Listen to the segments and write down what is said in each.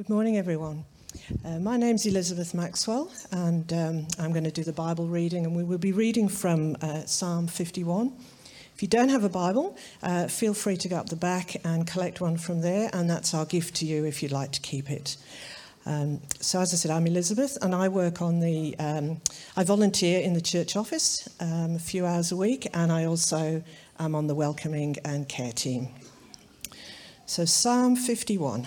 Good morning, everyone. Uh, my name's Elizabeth Maxwell, and um, I'm going to do the Bible reading, and we will be reading from uh, Psalm 51. If you don't have a Bible, uh, feel free to go up the back and collect one from there, and that's our gift to you if you'd like to keep it. Um, so, as I said, I'm Elizabeth, and I work on the. Um, I volunteer in the church office um, a few hours a week, and I also am on the welcoming and care team. So, Psalm 51.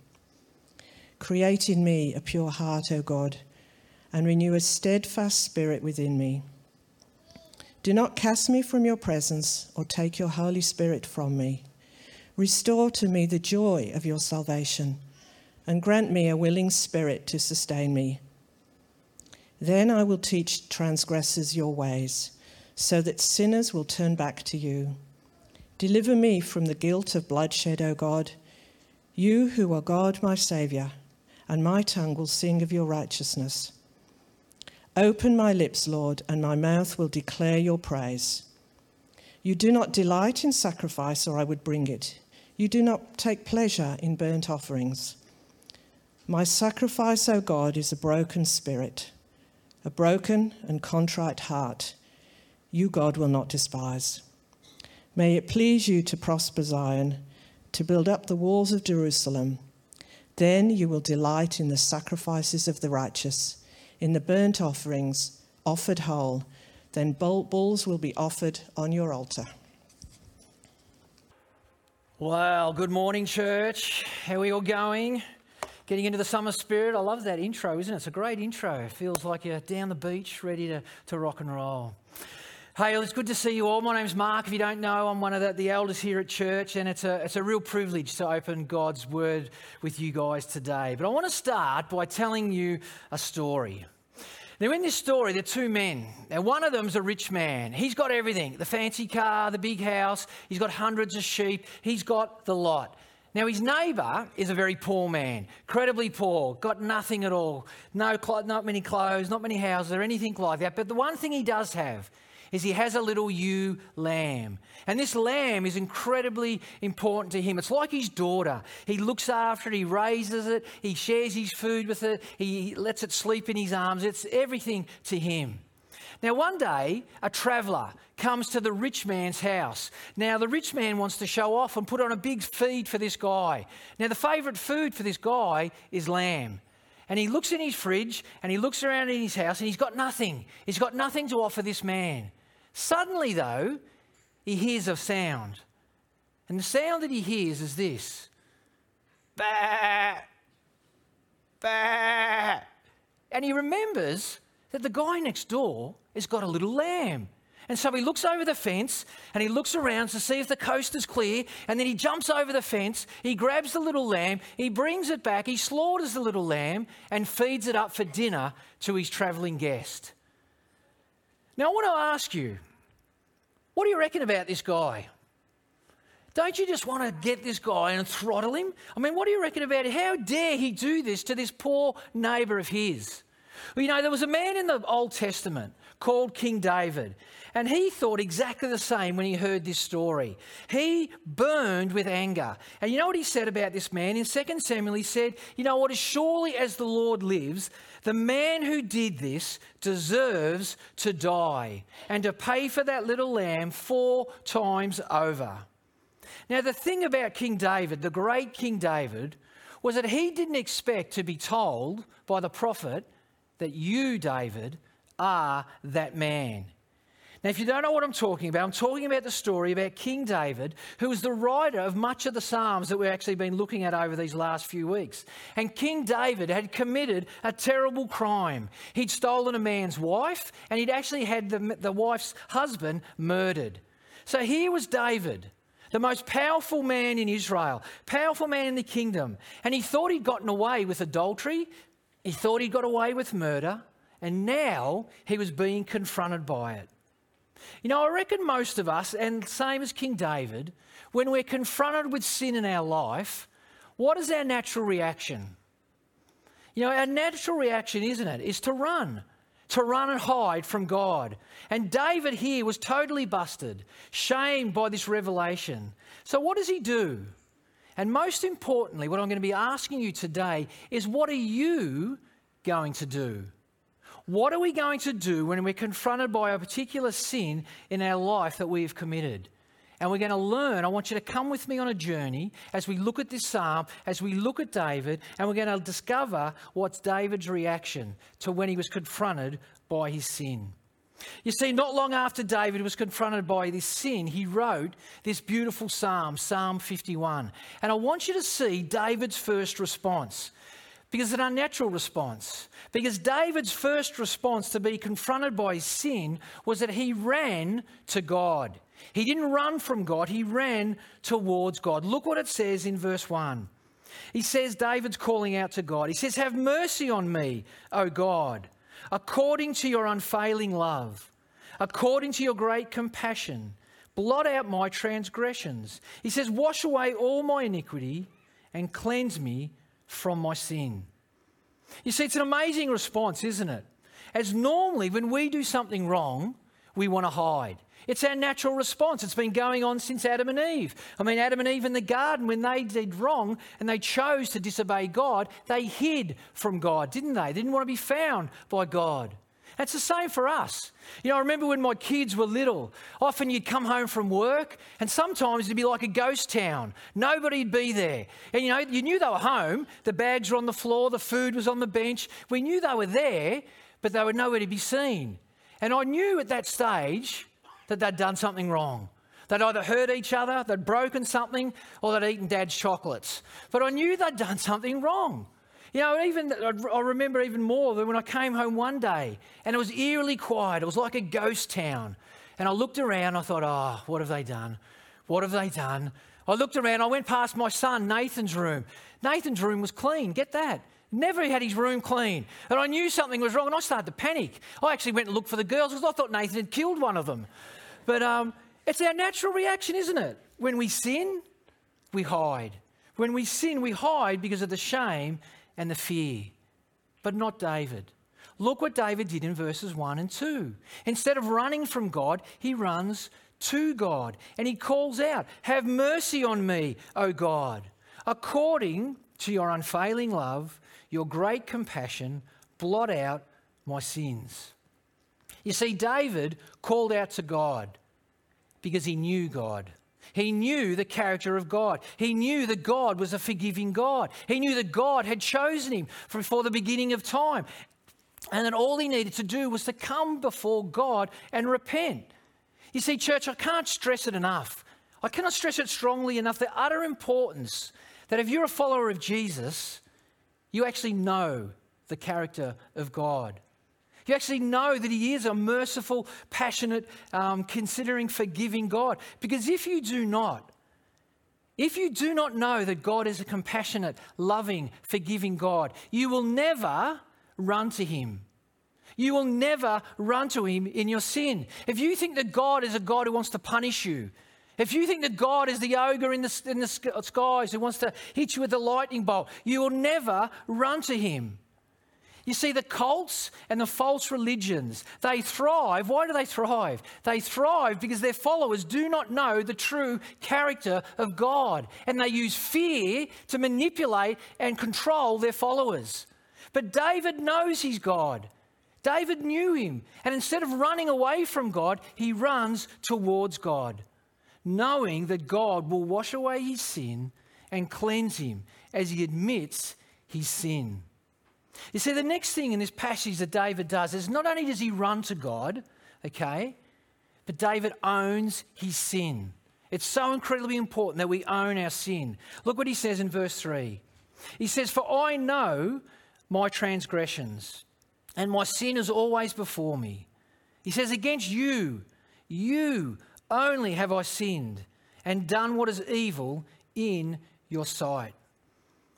Create in me a pure heart, O God, and renew a steadfast spirit within me. Do not cast me from your presence or take your Holy Spirit from me. Restore to me the joy of your salvation and grant me a willing spirit to sustain me. Then I will teach transgressors your ways, so that sinners will turn back to you. Deliver me from the guilt of bloodshed, O God, you who are God, my Saviour and my tongue will sing of your righteousness. Open my lips, Lord, and my mouth will declare your praise. You do not delight in sacrifice, or I would bring it. You do not take pleasure in burnt offerings. My sacrifice, O God, is a broken spirit, a broken and contrite heart. You, God, will not despise. May it please you to prosper Zion, to build up the walls of Jerusalem then you will delight in the sacrifices of the righteous, in the burnt offerings offered whole. Then bulls will be offered on your altar. Well, good morning, church. How are we all going? Getting into the summer spirit. I love that intro, isn't it? It's a great intro. It feels like you're down the beach, ready to, to rock and roll. Hey, it's good to see you all. My name's Mark. If you don't know, I'm one of the, the, elders here at church, and it's a, it's a real privilege to open God's Word with you guys today. But I want to start by telling you a story. Now, in this story, there are two men. Now, one of them's a rich man. He's got everything the fancy car, the big house, he's got hundreds of sheep, he's got the lot. Now, his neighbour is a very poor man, incredibly poor, got nothing at all. No, not many clothes, not many houses, or anything like that. But the one thing he does have is he has a little ewe lamb. And this lamb is incredibly important to him. It's like his daughter. He looks after it, he raises it, he shares his food with it, he lets it sleep in his arms. It's everything to him. Now, one day, a traveller comes to the rich man's house. Now, the rich man wants to show off and put on a big feed for this guy. Now, the favourite food for this guy is lamb. And he looks in his fridge and he looks around in his house and he's got nothing. He's got nothing to offer this man. Suddenly, though, he hears a sound. And the sound that he hears is this bah, bah. And he remembers that the guy next door has got a little lamb. And so he looks over the fence and he looks around to see if the coast is clear. And then he jumps over the fence, he grabs the little lamb, he brings it back, he slaughters the little lamb and feeds it up for dinner to his travelling guest. Now, I want to ask you, what do you reckon about this guy? Don't you just want to get this guy and throttle him? I mean, what do you reckon about it? How dare he do this to this poor neighbour of his? Well, you know, there was a man in the Old Testament called King David, and he thought exactly the same when he heard this story. He burned with anger. And you know what he said about this man? In 2 Samuel, he said, You know what? As surely as the Lord lives, the man who did this deserves to die and to pay for that little lamb four times over. Now, the thing about King David, the great King David, was that he didn't expect to be told by the prophet that you, David, are that man. Now, if you don't know what I'm talking about, I'm talking about the story about King David, who was the writer of much of the Psalms that we've actually been looking at over these last few weeks. And King David had committed a terrible crime. He'd stolen a man's wife, and he'd actually had the, the wife's husband murdered. So here was David, the most powerful man in Israel, powerful man in the kingdom, and he thought he'd gotten away with adultery, he thought he'd got away with murder, and now he was being confronted by it. You know, I reckon most of us, and same as King David, when we're confronted with sin in our life, what is our natural reaction? You know, our natural reaction, isn't it, is to run, to run and hide from God. And David here was totally busted, shamed by this revelation. So, what does he do? And most importantly, what I'm going to be asking you today is what are you going to do? What are we going to do when we're confronted by a particular sin in our life that we have committed? And we're going to learn. I want you to come with me on a journey as we look at this psalm, as we look at David, and we're going to discover what's David's reaction to when he was confronted by his sin. You see, not long after David was confronted by this sin, he wrote this beautiful psalm, Psalm 51. And I want you to see David's first response because it's an unnatural response. Because David's first response to be confronted by his sin was that he ran to God. He didn't run from God, he ran towards God. Look what it says in verse 1. He says, David's calling out to God. He says, Have mercy on me, O God, according to your unfailing love, according to your great compassion. Blot out my transgressions. He says, Wash away all my iniquity and cleanse me from my sin. You see, it's an amazing response, isn't it? As normally, when we do something wrong, we want to hide. It's our natural response. It's been going on since Adam and Eve. I mean, Adam and Eve in the garden, when they did wrong and they chose to disobey God, they hid from God, didn't they? They didn't want to be found by God. That's the same for us. You know, I remember when my kids were little, often you'd come home from work and sometimes it'd be like a ghost town. Nobody'd be there. And you know, you knew they were home. The bags were on the floor, the food was on the bench. We knew they were there, but they were nowhere to be seen. And I knew at that stage that they'd done something wrong. They'd either hurt each other, they'd broken something, or they'd eaten dad's chocolates. But I knew they'd done something wrong. You know, even I remember even more than when I came home one day and it was eerily quiet. It was like a ghost town. And I looked around, I thought, oh, what have they done? What have they done? I looked around, I went past my son, Nathan's room. Nathan's room was clean, get that. Never had his room clean. And I knew something was wrong and I started to panic. I actually went and looked for the girls because I thought Nathan had killed one of them. But um, it's our natural reaction, isn't it? When we sin, we hide. When we sin, we hide because of the shame and the fear. But not David. Look what David did in verses 1 and 2. Instead of running from God, he runs to God and he calls out, Have mercy on me, O God, according to your unfailing love, your great compassion, blot out my sins. You see, David called out to God because he knew God. He knew the character of God. He knew that God was a forgiving God. He knew that God had chosen him before the beginning of time. And that all he needed to do was to come before God and repent. You see, church, I can't stress it enough. I cannot stress it strongly enough the utter importance that if you're a follower of Jesus, you actually know the character of God. You actually know that He is a merciful, passionate, um, considering, forgiving God. Because if you do not, if you do not know that God is a compassionate, loving, forgiving God, you will never run to Him. You will never run to Him in your sin. If you think that God is a God who wants to punish you, if you think that God is the ogre in the, in the skies who wants to hit you with a lightning bolt, you will never run to Him. You see, the cults and the false religions, they thrive. Why do they thrive? They thrive because their followers do not know the true character of God. And they use fear to manipulate and control their followers. But David knows he's God. David knew him. And instead of running away from God, he runs towards God, knowing that God will wash away his sin and cleanse him as he admits his sin. You see, the next thing in this passage that David does is not only does he run to God, okay, but David owns his sin. It's so incredibly important that we own our sin. Look what he says in verse 3. He says, For I know my transgressions, and my sin is always before me. He says, Against you, you only have I sinned and done what is evil in your sight.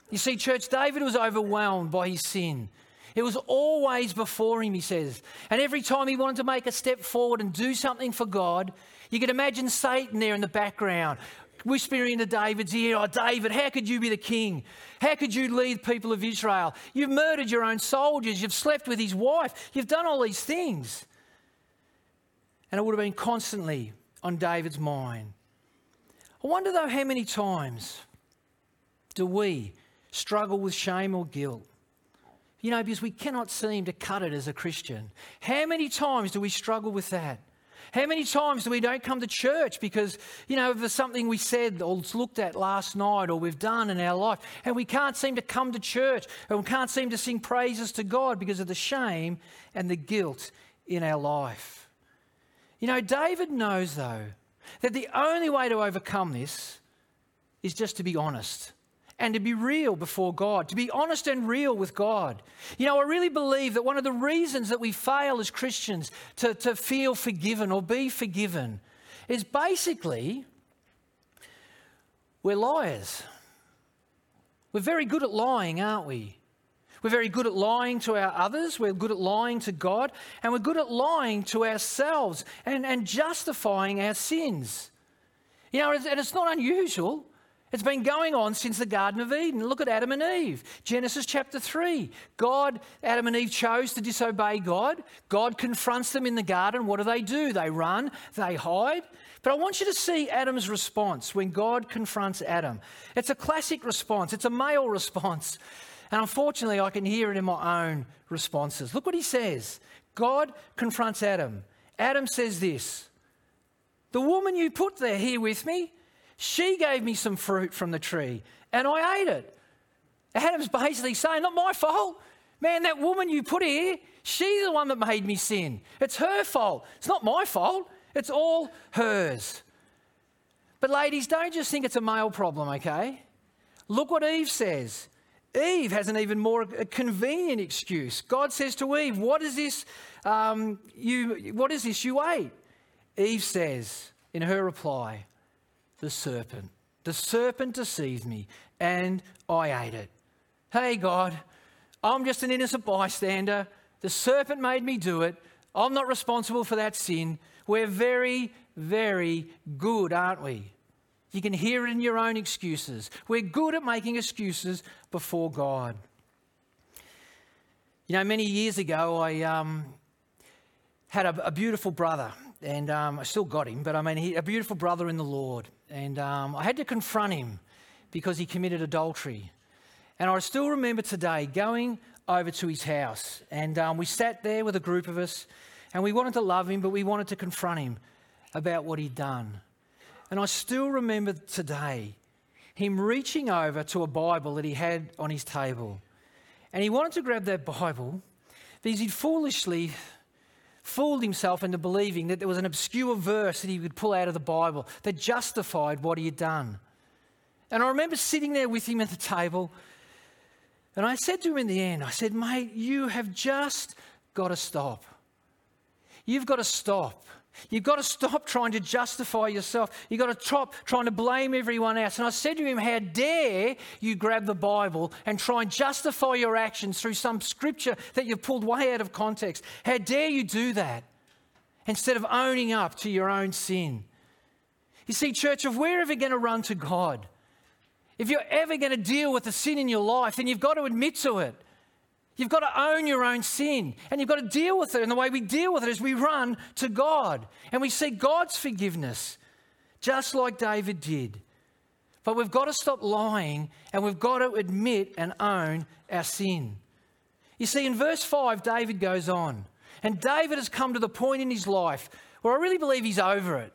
You see, church, David was overwhelmed by his sin. It was always before him, he says. And every time he wanted to make a step forward and do something for God, you could imagine Satan there in the background, whispering into David's ear, Oh, David, how could you be the king? How could you lead people of Israel? You've murdered your own soldiers, you've slept with his wife, you've done all these things. And it would have been constantly on David's mind. I wonder, though, how many times do we struggle with shame or guilt. You know, because we cannot seem to cut it as a Christian. How many times do we struggle with that? How many times do we don't come to church because, you know, there's something we said or looked at last night or we've done in our life and we can't seem to come to church and we can't seem to sing praises to God because of the shame and the guilt in our life? You know, David knows, though, that the only way to overcome this is just to be honest and to be real before God, to be honest and real with God. You know, I really believe that one of the reasons that we fail as Christians to, to feel forgiven or be forgiven is basically we're liars. We're very good at lying, aren't we? We're very good at lying to our others, we're good at lying to God, and we're good at lying to ourselves and, and justifying our sins. You know, and it's not unusual. It's been going on since the Garden of Eden. Look at Adam and Eve. Genesis chapter 3. God, Adam and Eve chose to disobey God. God confronts them in the garden. What do they do? They run, they hide. But I want you to see Adam's response when God confronts Adam. It's a classic response, it's a male response. And unfortunately, I can hear it in my own responses. Look what he says God confronts Adam. Adam says this The woman you put there here with me, she gave me some fruit from the tree and I ate it. Adam's basically saying, Not my fault. Man, that woman you put here, she's the one that made me sin. It's her fault. It's not my fault. It's all hers. But, ladies, don't just think it's a male problem, okay? Look what Eve says. Eve has an even more convenient excuse. God says to Eve, "What is this? Um, you, what is this you ate?" Eve says in her reply, the serpent. The serpent deceived me and I ate it. Hey, God, I'm just an innocent bystander. The serpent made me do it. I'm not responsible for that sin. We're very, very good, aren't we? You can hear it in your own excuses. We're good at making excuses before God. You know, many years ago, I um, had a, a, beautiful brother, and um, I still got him, but I mean, he, a beautiful brother in the Lord. And um, I had to confront him because he committed adultery. And I still remember today going over to his house, and um, we sat there with a group of us, and we wanted to love him, but we wanted to confront him about what he'd done. And I still remember today him reaching over to a Bible that he had on his table. And he wanted to grab that Bible because he'd foolishly fooled himself into believing that there was an obscure verse that he could pull out of the Bible that justified what he had done. And I remember sitting there with him at the table, and I said to him in the end, I said, Mate, you have just got to stop. You've got to stop. You've got to stop trying to justify yourself. You've got to stop trying to blame everyone else. And I said to him, How dare you grab the Bible and try and justify your actions through some scripture that you've pulled way out of context? How dare you do that instead of owning up to your own sin? You see, church, if we're ever going to run to God, if you're ever going to deal with the sin in your life, then you've got to admit to it. You've got to own your own sin and you've got to deal with it. And the way we deal with it is we run to God and we seek God's forgiveness, just like David did. But we've got to stop lying and we've got to admit and own our sin. You see, in verse 5, David goes on. And David has come to the point in his life where I really believe he's over it.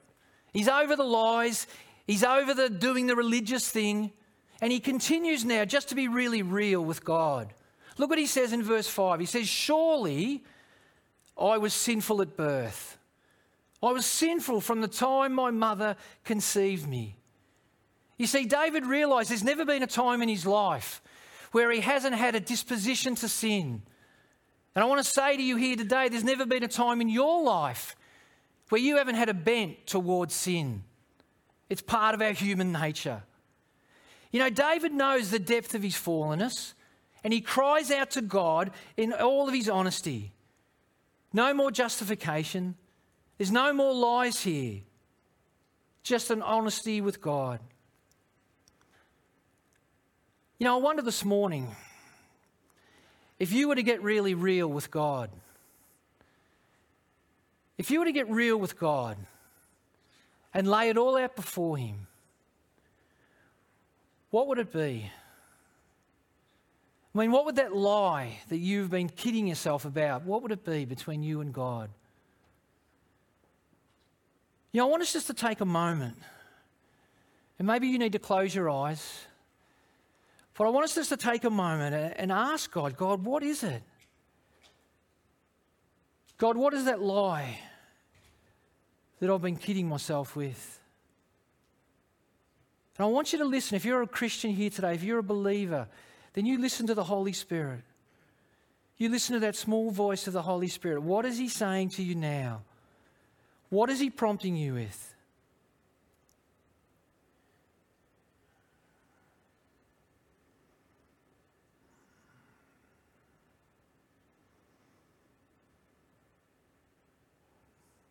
He's over the lies, he's over the doing the religious thing, And he continues now just to be really real with God. Look what he says in verse 5. He says, Surely I was sinful at birth. I was sinful from the time my mother conceived me. You see, David realised there's never been a time in his life where he hasn't had a disposition to sin. And I want to say to you here today there's never been a time in your life where you haven't had a bent towards sin. It's part of our human nature. You know, David knows the depth of his fallenness and he cries out to God in all of his honesty. No more justification, there's no more lies here, just an honesty with God. You know, I wonder this morning if you were to get really real with God, if you were to get real with God and lay it all out before Him, what would it be? I mean, what would that lie that you've been kidding yourself about, what would it be between you and God? You know, I want us just to take a moment, and maybe you need to close your eyes but I want us just to take a moment and ask God, God, what is it? God, what is that lie that I've been kidding myself with? And I want you to listen. If you're a Christian here today, if you're a believer, then you listen to the Holy Spirit. You listen to that small voice of the Holy Spirit. What is He saying to you now? What is He prompting you with?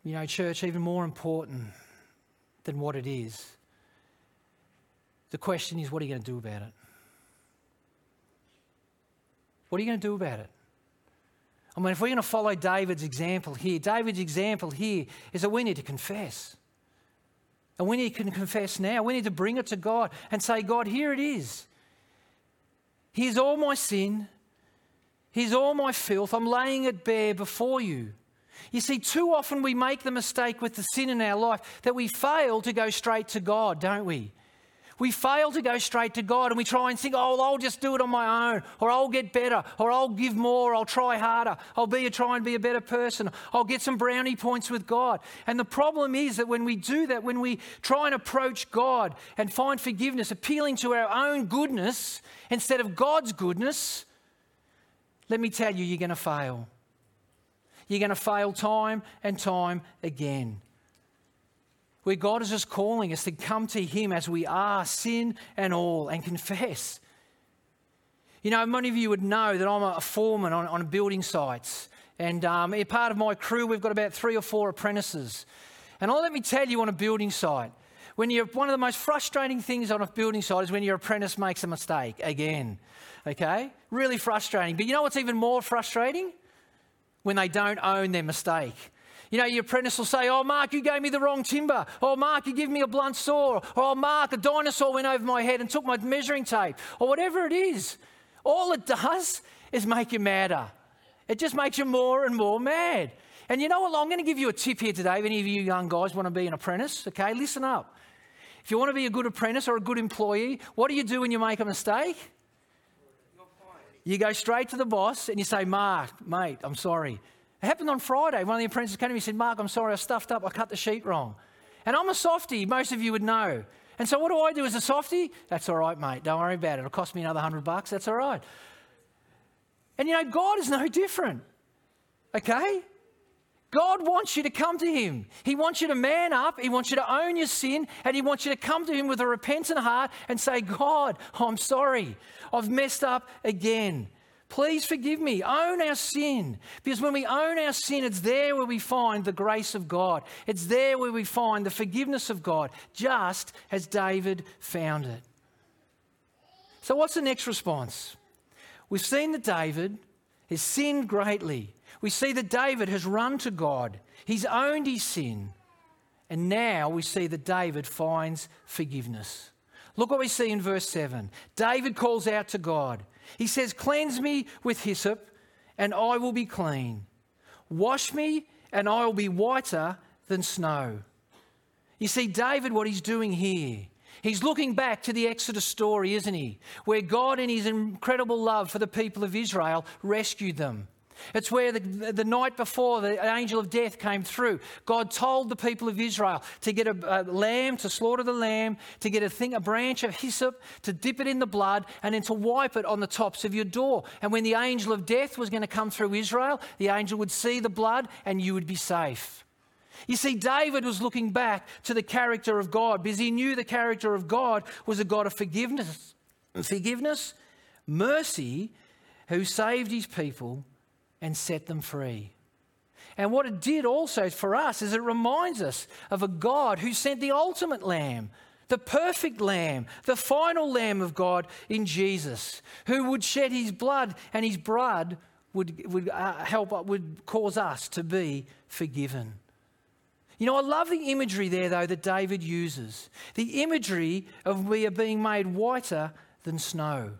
You know, church, even more important than what it is, the question is what are you going to do about it? What are you going to do about it? I mean, if we're going to follow David's example here, David's example here is that we need to confess. And we need to confess now. We need to bring it to God and say, God, here it is. Here's all my sin. Here's all my filth. I'm laying it bare before you. You see, too often we make the mistake with the sin in our life that we fail to go straight to God, don't we? We fail to go straight to God and we try and think, oh, I'll just do it on my own, or I'll get better, or I'll give more, I'll try harder, I'll be a, try and be a better person, I'll get some brownie points with God. And the problem is that when we do that, when we try and approach God and find forgiveness, appealing to our own goodness instead of God's goodness, let me tell you, you're going to fail. You're going to fail time and time again. Where God is just calling us to come to Him as we are, sin and all, and confess. You know, many of you would know that I'm a foreman on, on building sites. And um, part of my crew, we've got about three or four apprentices. And I let me tell you on a building site, when you're one of the most frustrating things on a building site is when your apprentice makes a mistake again. Okay? Really frustrating. But you know what's even more frustrating? when they don't own their mistake. You know, your apprentice will say, Oh, Mark, you gave me the wrong timber. Oh, Mark, you give me a blunt saw. Oh, Mark, a dinosaur went over my head and took my measuring tape. Or whatever it is. All it does is make you madder. It just makes you more and more mad. And you know what? I'm going to give you a tip here today. If any of you young guys want to be an apprentice, okay, listen up. If you want to be a good apprentice or a good employee, what do you do when you make a mistake? You go straight to the boss and you say, Mark, mate, I'm sorry. It happened on Friday. One of the apprentices came to me and said, Mark, I'm sorry, I stuffed up. I cut the sheet wrong. And I'm a softie, most of you would know. And so what do I do as a softie? That's all right, mate. Don't worry about it. It'll cost me another hundred bucks. That's all right. And you know, God is no different. Okay? God wants you to come to Him. He wants you to man up. He wants you to own your sin. And He wants you to come to Him with a repentant heart and say, God, I'm sorry. I've messed up again. Please forgive me. Own our sin. Because when we own our sin, it's there where we find the grace of God. It's there where we find the forgiveness of God, just as David found it. So, what's the next response? We've seen that David has sinned greatly. We see that David has run to God, he's owned his sin, and now we see that David finds forgiveness. Look what we see in verse 7. David calls out to God. He says, Cleanse me with hyssop, and I will be clean. Wash me, and I will be whiter than snow. You see, David, what he's doing here He's looking back to the Exodus story, isn't he? Where God, in his incredible love for the people of Israel, rescued them. It's where the, the night before the angel of death came through, God told the people of Israel to get a, a, lamb, to slaughter the lamb, to get a thing, a branch of hyssop, to dip it in the blood, and then to wipe it on the tops of your door. And when the angel of death was going to come through Israel, the angel would see the blood and you would be safe. You see, David was looking back to the character of God because he knew the character of God was a God of forgiveness, forgiveness, mercy, who saved his people and set them free. And what it did also for us is it reminds us of a God who sent the ultimate lamb, the perfect lamb, the final lamb of God in Jesus, who would shed his blood and his blood would, would uh, help, would cause us to be forgiven. You know, I love the imagery there, though, that David uses. The imagery of we are being made whiter than snow.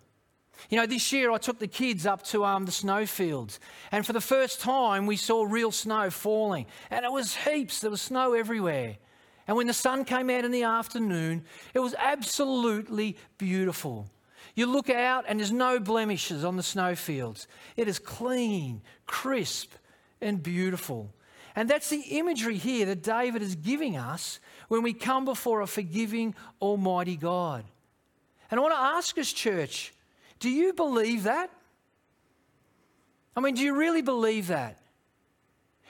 You know, this year I took the kids up to um, the snowfields, and for the first time we saw real snow falling, and it was heaps. There was snow everywhere. And when the sun came out in the afternoon, it was absolutely beautiful. You look out, and there's no blemishes on the snowfields. It is clean, crisp, and beautiful. And that's the imagery here that David is giving us when we come before a forgiving, almighty God. And I want to ask us, church, do you believe that? I mean, do you really believe that?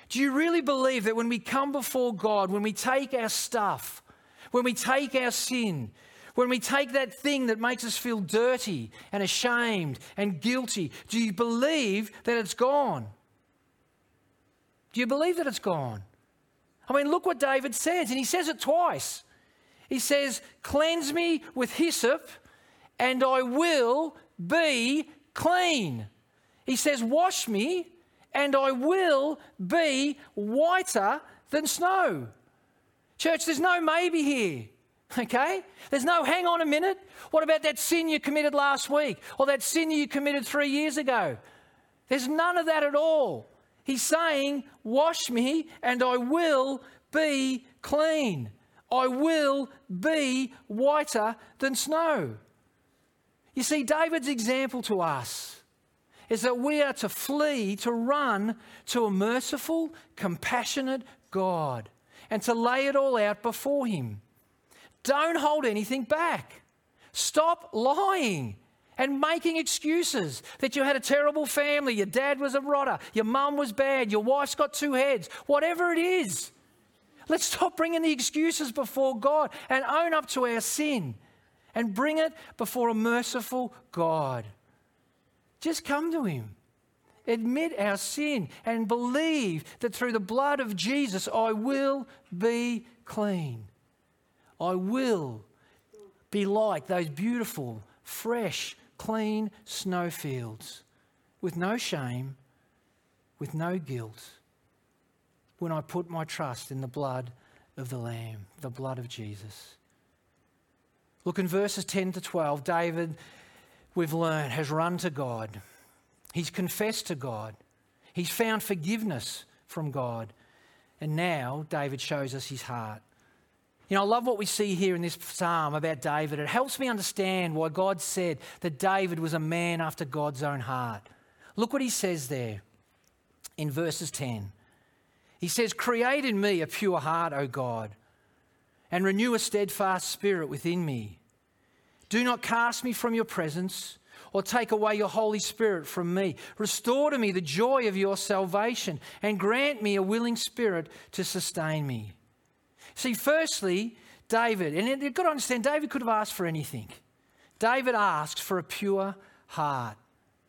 Do you really believe that when we come before God, when we take our stuff, when we take our sin, when we take that thing that makes us feel dirty and ashamed and guilty, do you believe that it's gone? Do you believe that it's gone? I mean, look what David says, and he says it twice. He says, Cleanse me with hyssop, and I will be clean. He says, Wash me, and I will be whiter than snow. Church, there's no maybe here. Okay? There's no hang on a minute. What about that sin you committed last week or that sin you committed three years ago? There's none of that at all. He's saying, Wash me and I will be clean. I will be whiter than snow. You see, David's example to us is that we are to flee, to run to a merciful, compassionate God and to lay it all out before Him. Don't hold anything back. Stop lying and making excuses that you had a terrible family, your dad was a rotter, your mum was bad, your wife's got two heads, whatever it is. Let's stop bringing the excuses before God and own up to our sin and bring it before a merciful God. Just come to Him. Admit our sin and believe that through the blood of Jesus, I will be clean. I will be like those beautiful, fresh, clean snowfields with no shame, with no guilt, when I put my trust in the blood of the Lamb, the blood of Jesus. Look in verses 10 to 12. David, we've learned, has run to God. He's confessed to God. He's found forgiveness from God. And now David shows us his heart. You know, I love what we see here in this psalm about David. It helps me understand why God said that David was a man after God's own heart. Look what he says there in verses 10. He says, Create in me a pure heart, O God and renew a steadfast spirit within me. Do not cast me from your presence or take away your Holy Spirit from me. Restore to me the joy of your salvation and grant me a willing spirit to sustain me. See, firstly, David, and you've got to understand, David could have asked for anything. David asked for a pure heart.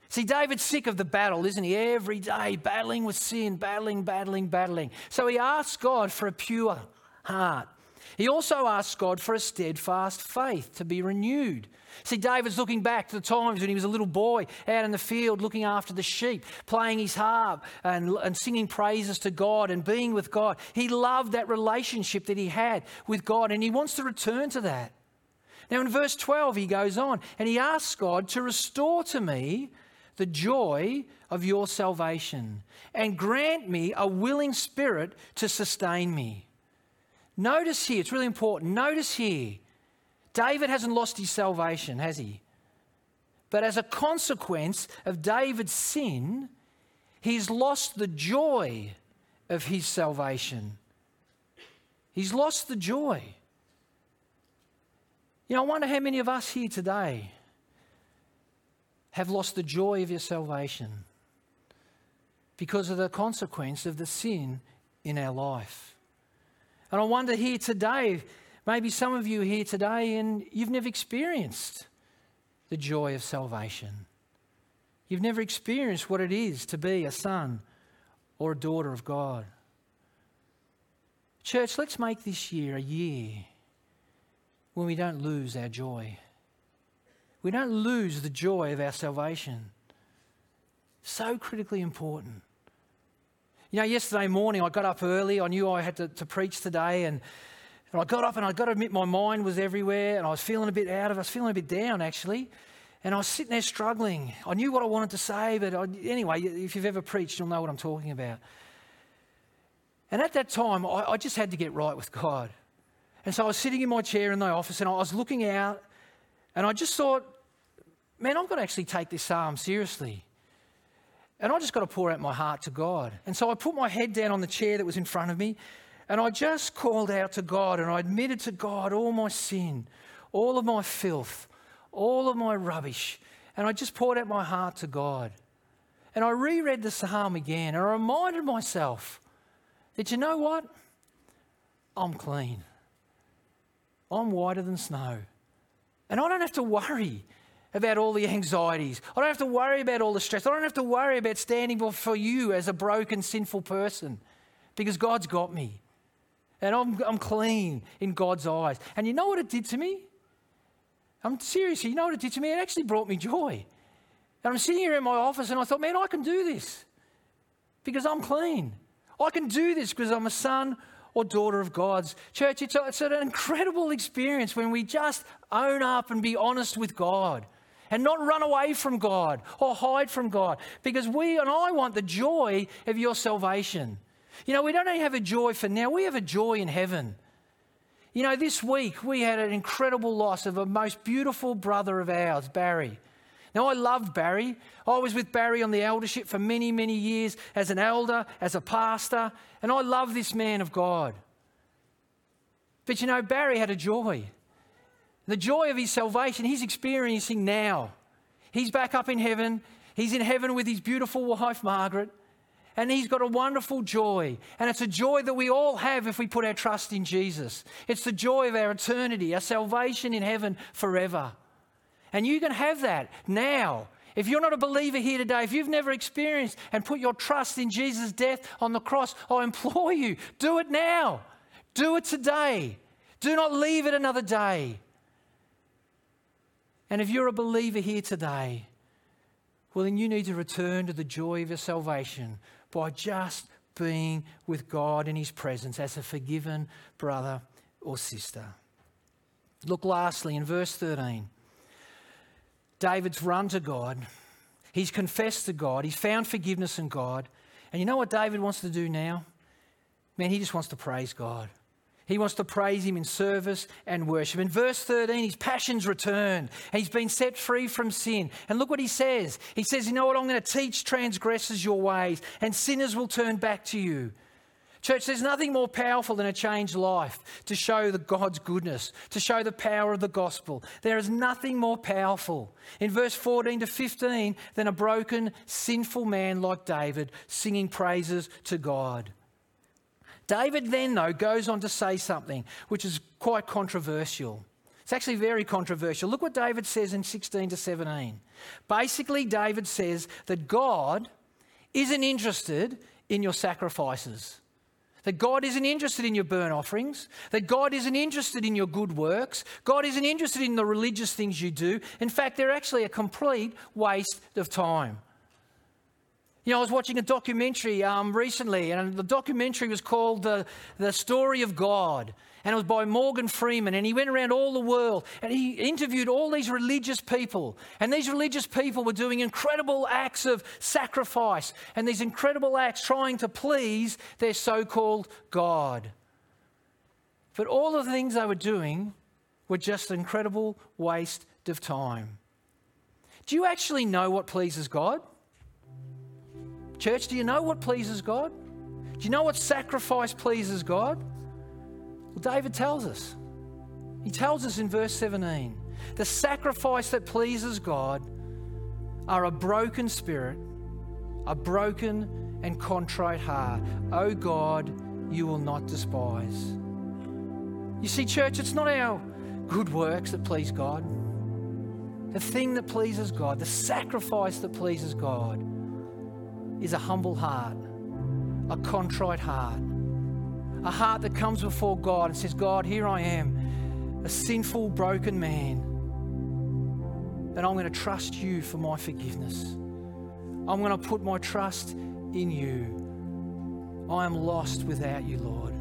See, David's sick of the battle, isn't he? Every day, battling with sin, battling, battling, battling. So he asks God for a pure heart. He also asks God for a steadfast faith to be renewed. See, David's looking back to the times when he was a little boy out in the field looking after the sheep, playing his harp and, and singing praises to God and being with God. He loved that relationship that he had with God and he wants to return to that. Now, in verse 12, he goes on and he asks God to restore to me the joy of your salvation and grant me a willing spirit to sustain me. Notice here, it's really important. Notice here David hasn't lost his salvation, has he? But as a consequence of David's sin, he's lost the joy of his salvation. He's lost the joy. You know, I wonder how many of us here today have lost the joy of your salvation because of the consequence of the sin in our life. And I wonder here today, maybe some of you here today, and you've never experienced the joy of salvation. You've never experienced what it is to be a son or a daughter of God. Church, let's make this year a year when we don't lose our joy. We don't lose the joy of our salvation. So critically important. You know, yesterday morning I got up early. I knew I had to, to preach today, and, and I got up and I got to admit my mind was everywhere, and I was feeling a bit out of. it. I was feeling a bit down actually, and I was sitting there struggling. I knew what I wanted to say, but I, anyway, if you've ever preached, you'll know what I'm talking about. And at that time, I, I just had to get right with God. And so I was sitting in my chair in the office, and I was looking out, and I just thought, man, I've got to actually take this psalm seriously. And I just got to pour out my heart to God. And so I put my head down on the chair that was in front of me and I just called out to God and I admitted to God all my sin, all of my filth, all of my rubbish. And I just poured out my heart to God. And I reread the psalm again and I reminded myself that you know what? I'm clean. I'm whiter than snow. And I don't have to worry about all the anxieties. I don't have to worry about all the stress. I don't have to worry about standing before you as a broken, sinful person because God's got me. And I'm, I'm clean in God's eyes. And you know what it did to me? I'm serious. You know what it did to me? It actually brought me joy. And I'm sitting here in my office and I thought, man, I can do this because I'm clean. I can do this because I'm a son or daughter of God's. Church, it's, a, it's an incredible experience when we just own up and be honest with God and not run away from God or hide from God because we and I want the joy of your salvation. You know, we don't only have a joy for now, we have a joy in heaven. You know, this week we had an incredible loss of a most beautiful brother of ours, Barry. Now, I loved Barry. I was with Barry on the eldership for many, many years as an elder, as a pastor, and I love this man of God. But you know, Barry had a joy. The joy of his salvation he's experiencing now. He's back up in heaven. He's in heaven with his beautiful wife, Margaret. And he's got a wonderful joy. And it's a joy that we all have if we put our trust in Jesus. It's the joy of our eternity, our salvation in heaven forever. And you can have that now. If you're not a believer here today, if you've never experienced and put your trust in Jesus' death on the cross, I implore you, do it now. Do it today. Do not leave it another day. And if you're a believer here today, well, then you need to return to the joy of your salvation by just being with God in His presence as a forgiven brother or sister. Look lastly in verse 13. David's run to God. He's confessed to God. He's found forgiveness in God. And you know what David wants to do now? Man, he just wants to praise God. He wants to praise him in service and worship. In verse 13, his passions returned. He's been set free from sin. And look what he says. He says, You know what? I'm going to teach transgressors your ways, and sinners will turn back to you. Church, there's nothing more powerful than a changed life to show the God's goodness, to show the power of the gospel. There is nothing more powerful in verse 14 to 15 than a broken, sinful man like David singing praises to God. David then, though, goes on to say something which is quite controversial. It's actually very controversial. Look what David says in 16 to 17. Basically, David says that God isn't interested in your sacrifices. That God isn't interested in your burnt offerings. That God isn't interested in your good works. God isn't interested in the religious things you do. In fact, they're actually a complete waste of time. You know, I was watching a documentary um, recently, and the documentary was called the, the Story of God. And it was by Morgan Freeman. And he went around all the world and he interviewed all these religious people. And these religious people were doing incredible acts of sacrifice and these incredible acts trying to please their so called God. But all the things they were doing were just an incredible waste of time. Do you actually know what pleases God? Church, do you know what pleases God? Do you know what sacrifice pleases God? Well, David tells us. He tells us in verse 17 the sacrifice that pleases God are a broken spirit, a broken and contrite heart. Oh God, you will not despise. You see, church, it's not our good works that please God. The thing that pleases God, the sacrifice that pleases God, is a humble heart, a contrite heart, a heart that comes before God and says, God, here I am, a sinful, broken man, and I'm going to trust you for my forgiveness. I'm going to put my trust in you. I am lost without you, Lord.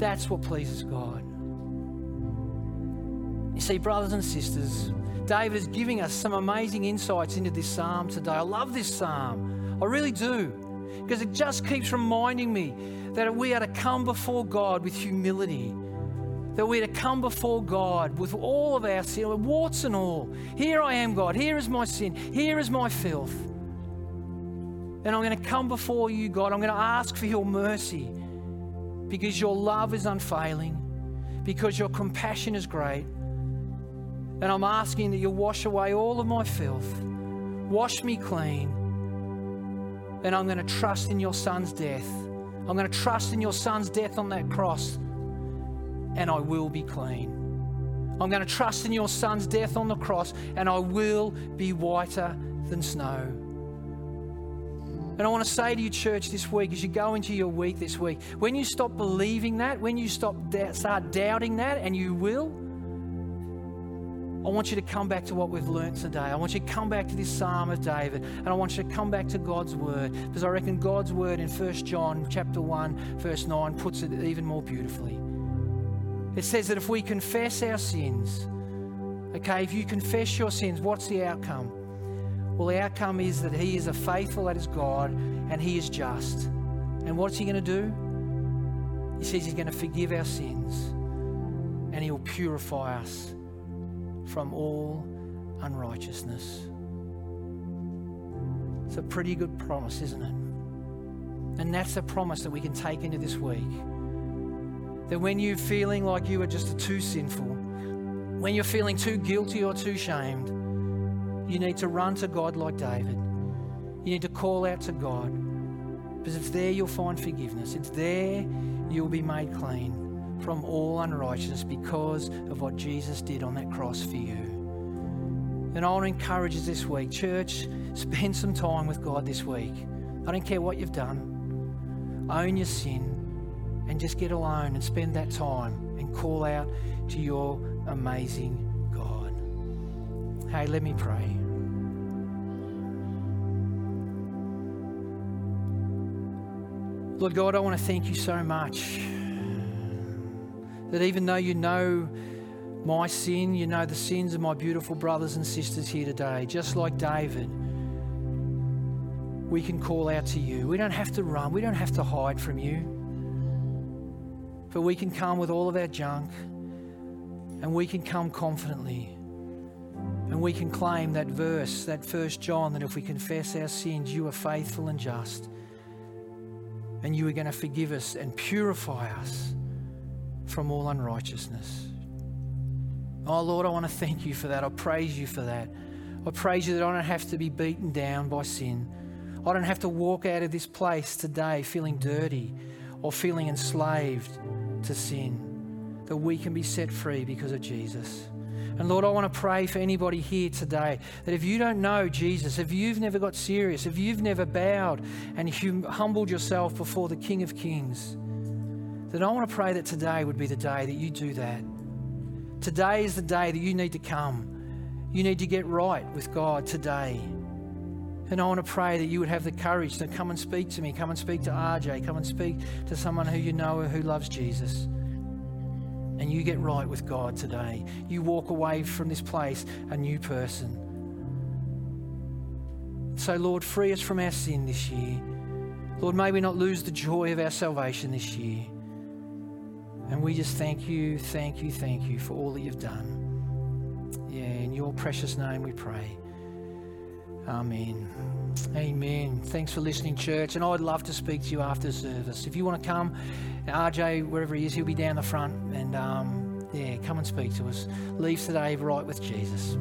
That's what pleases God. You see, brothers and sisters, David is giving us some amazing insights into this psalm today. I love this psalm. I really do. Because it just keeps reminding me that we are to come before God with humility. That we are to come before God with all of our sin, warts and all. Here I am, God. Here is my sin. Here is my filth. And I'm going to come before you, God. I'm going to ask for your mercy because your love is unfailing, because your compassion is great. And I'm asking that you'll wash away all of my filth, wash me clean. And I'm going to trust in your son's death. I'm going to trust in your son's death on that cross, and I will be clean. I'm going to trust in your son's death on the cross, and I will be whiter than snow. And I want to say to you, church, this week, as you go into your week this week, when you stop believing that, when you stop start doubting that, and you will, I want you to come back to what we've learned today. I want you to come back to this Psalm of David, and I want you to come back to God's word, because I reckon God's word in 1 John chapter 1, verse 9 puts it even more beautifully. It says that if we confess our sins, okay, if you confess your sins, what's the outcome? Well, the outcome is that He is a faithful, that is God, and He is just. And what's He going to do? He says He's going to forgive our sins and He will purify us from all unrighteousness. It's a pretty good promise, isn't it? And that's a promise that we can take into this week. That when you're feeling like you are just too sinful, when you're feeling too guilty or too shamed, you need to run to God like David. You need to call out to God because it's there you'll find forgiveness. It's there you'll be made clean from all unrighteousness because of what Jesus did on that cross for you. And I want to encourage you this week, church, spend some time with God this week. I don't care what you've done, own your sin and just get alone and spend that time and call out to your amazing God. Hey, let me pray. Lord God, I want to thank you so much that even though you know my sin, you know the sins of my beautiful brothers and sisters here today, just like David, we can call out to you. We don't have to run, we don't have to hide from you. But we can come with all of our junk and we can come confidently and we can claim that verse, that first John, that if we confess our sins, you are faithful and just. And you are going to forgive us and purify us from all unrighteousness. Oh Lord, I want to thank you for that. I praise you for that. I praise you that I don't have to be beaten down by sin. I don't have to walk out of this place today feeling dirty or feeling enslaved to sin. That we can be set free because of Jesus. And Lord, I want to pray for anybody here today that if you don't know Jesus, if you've never got serious, if you've never bowed and hum- humbled yourself before the King of Kings, then I want to pray that today would be the day that you do that. Today is the day that you need to come. You need to get right with God today. And I want to pray that you would have the courage to come and speak to me, come and speak to RJ, come and speak to someone who you know or who loves Jesus and you get right with God today. You walk away from this place a new person. So, Lord, free us from our sin this year. Lord, may we not lose the joy of our salvation this year. And we just thank you, thank you, thank you for all that you've done. Yeah, in your precious name we pray. Amen. Amen. Thanks for listening, church. And I'd love to speak to you after service. If you want to come, RJ, wherever he is, he'll be down the front. And um, yeah, come and speak to us. Leave today right with Jesus.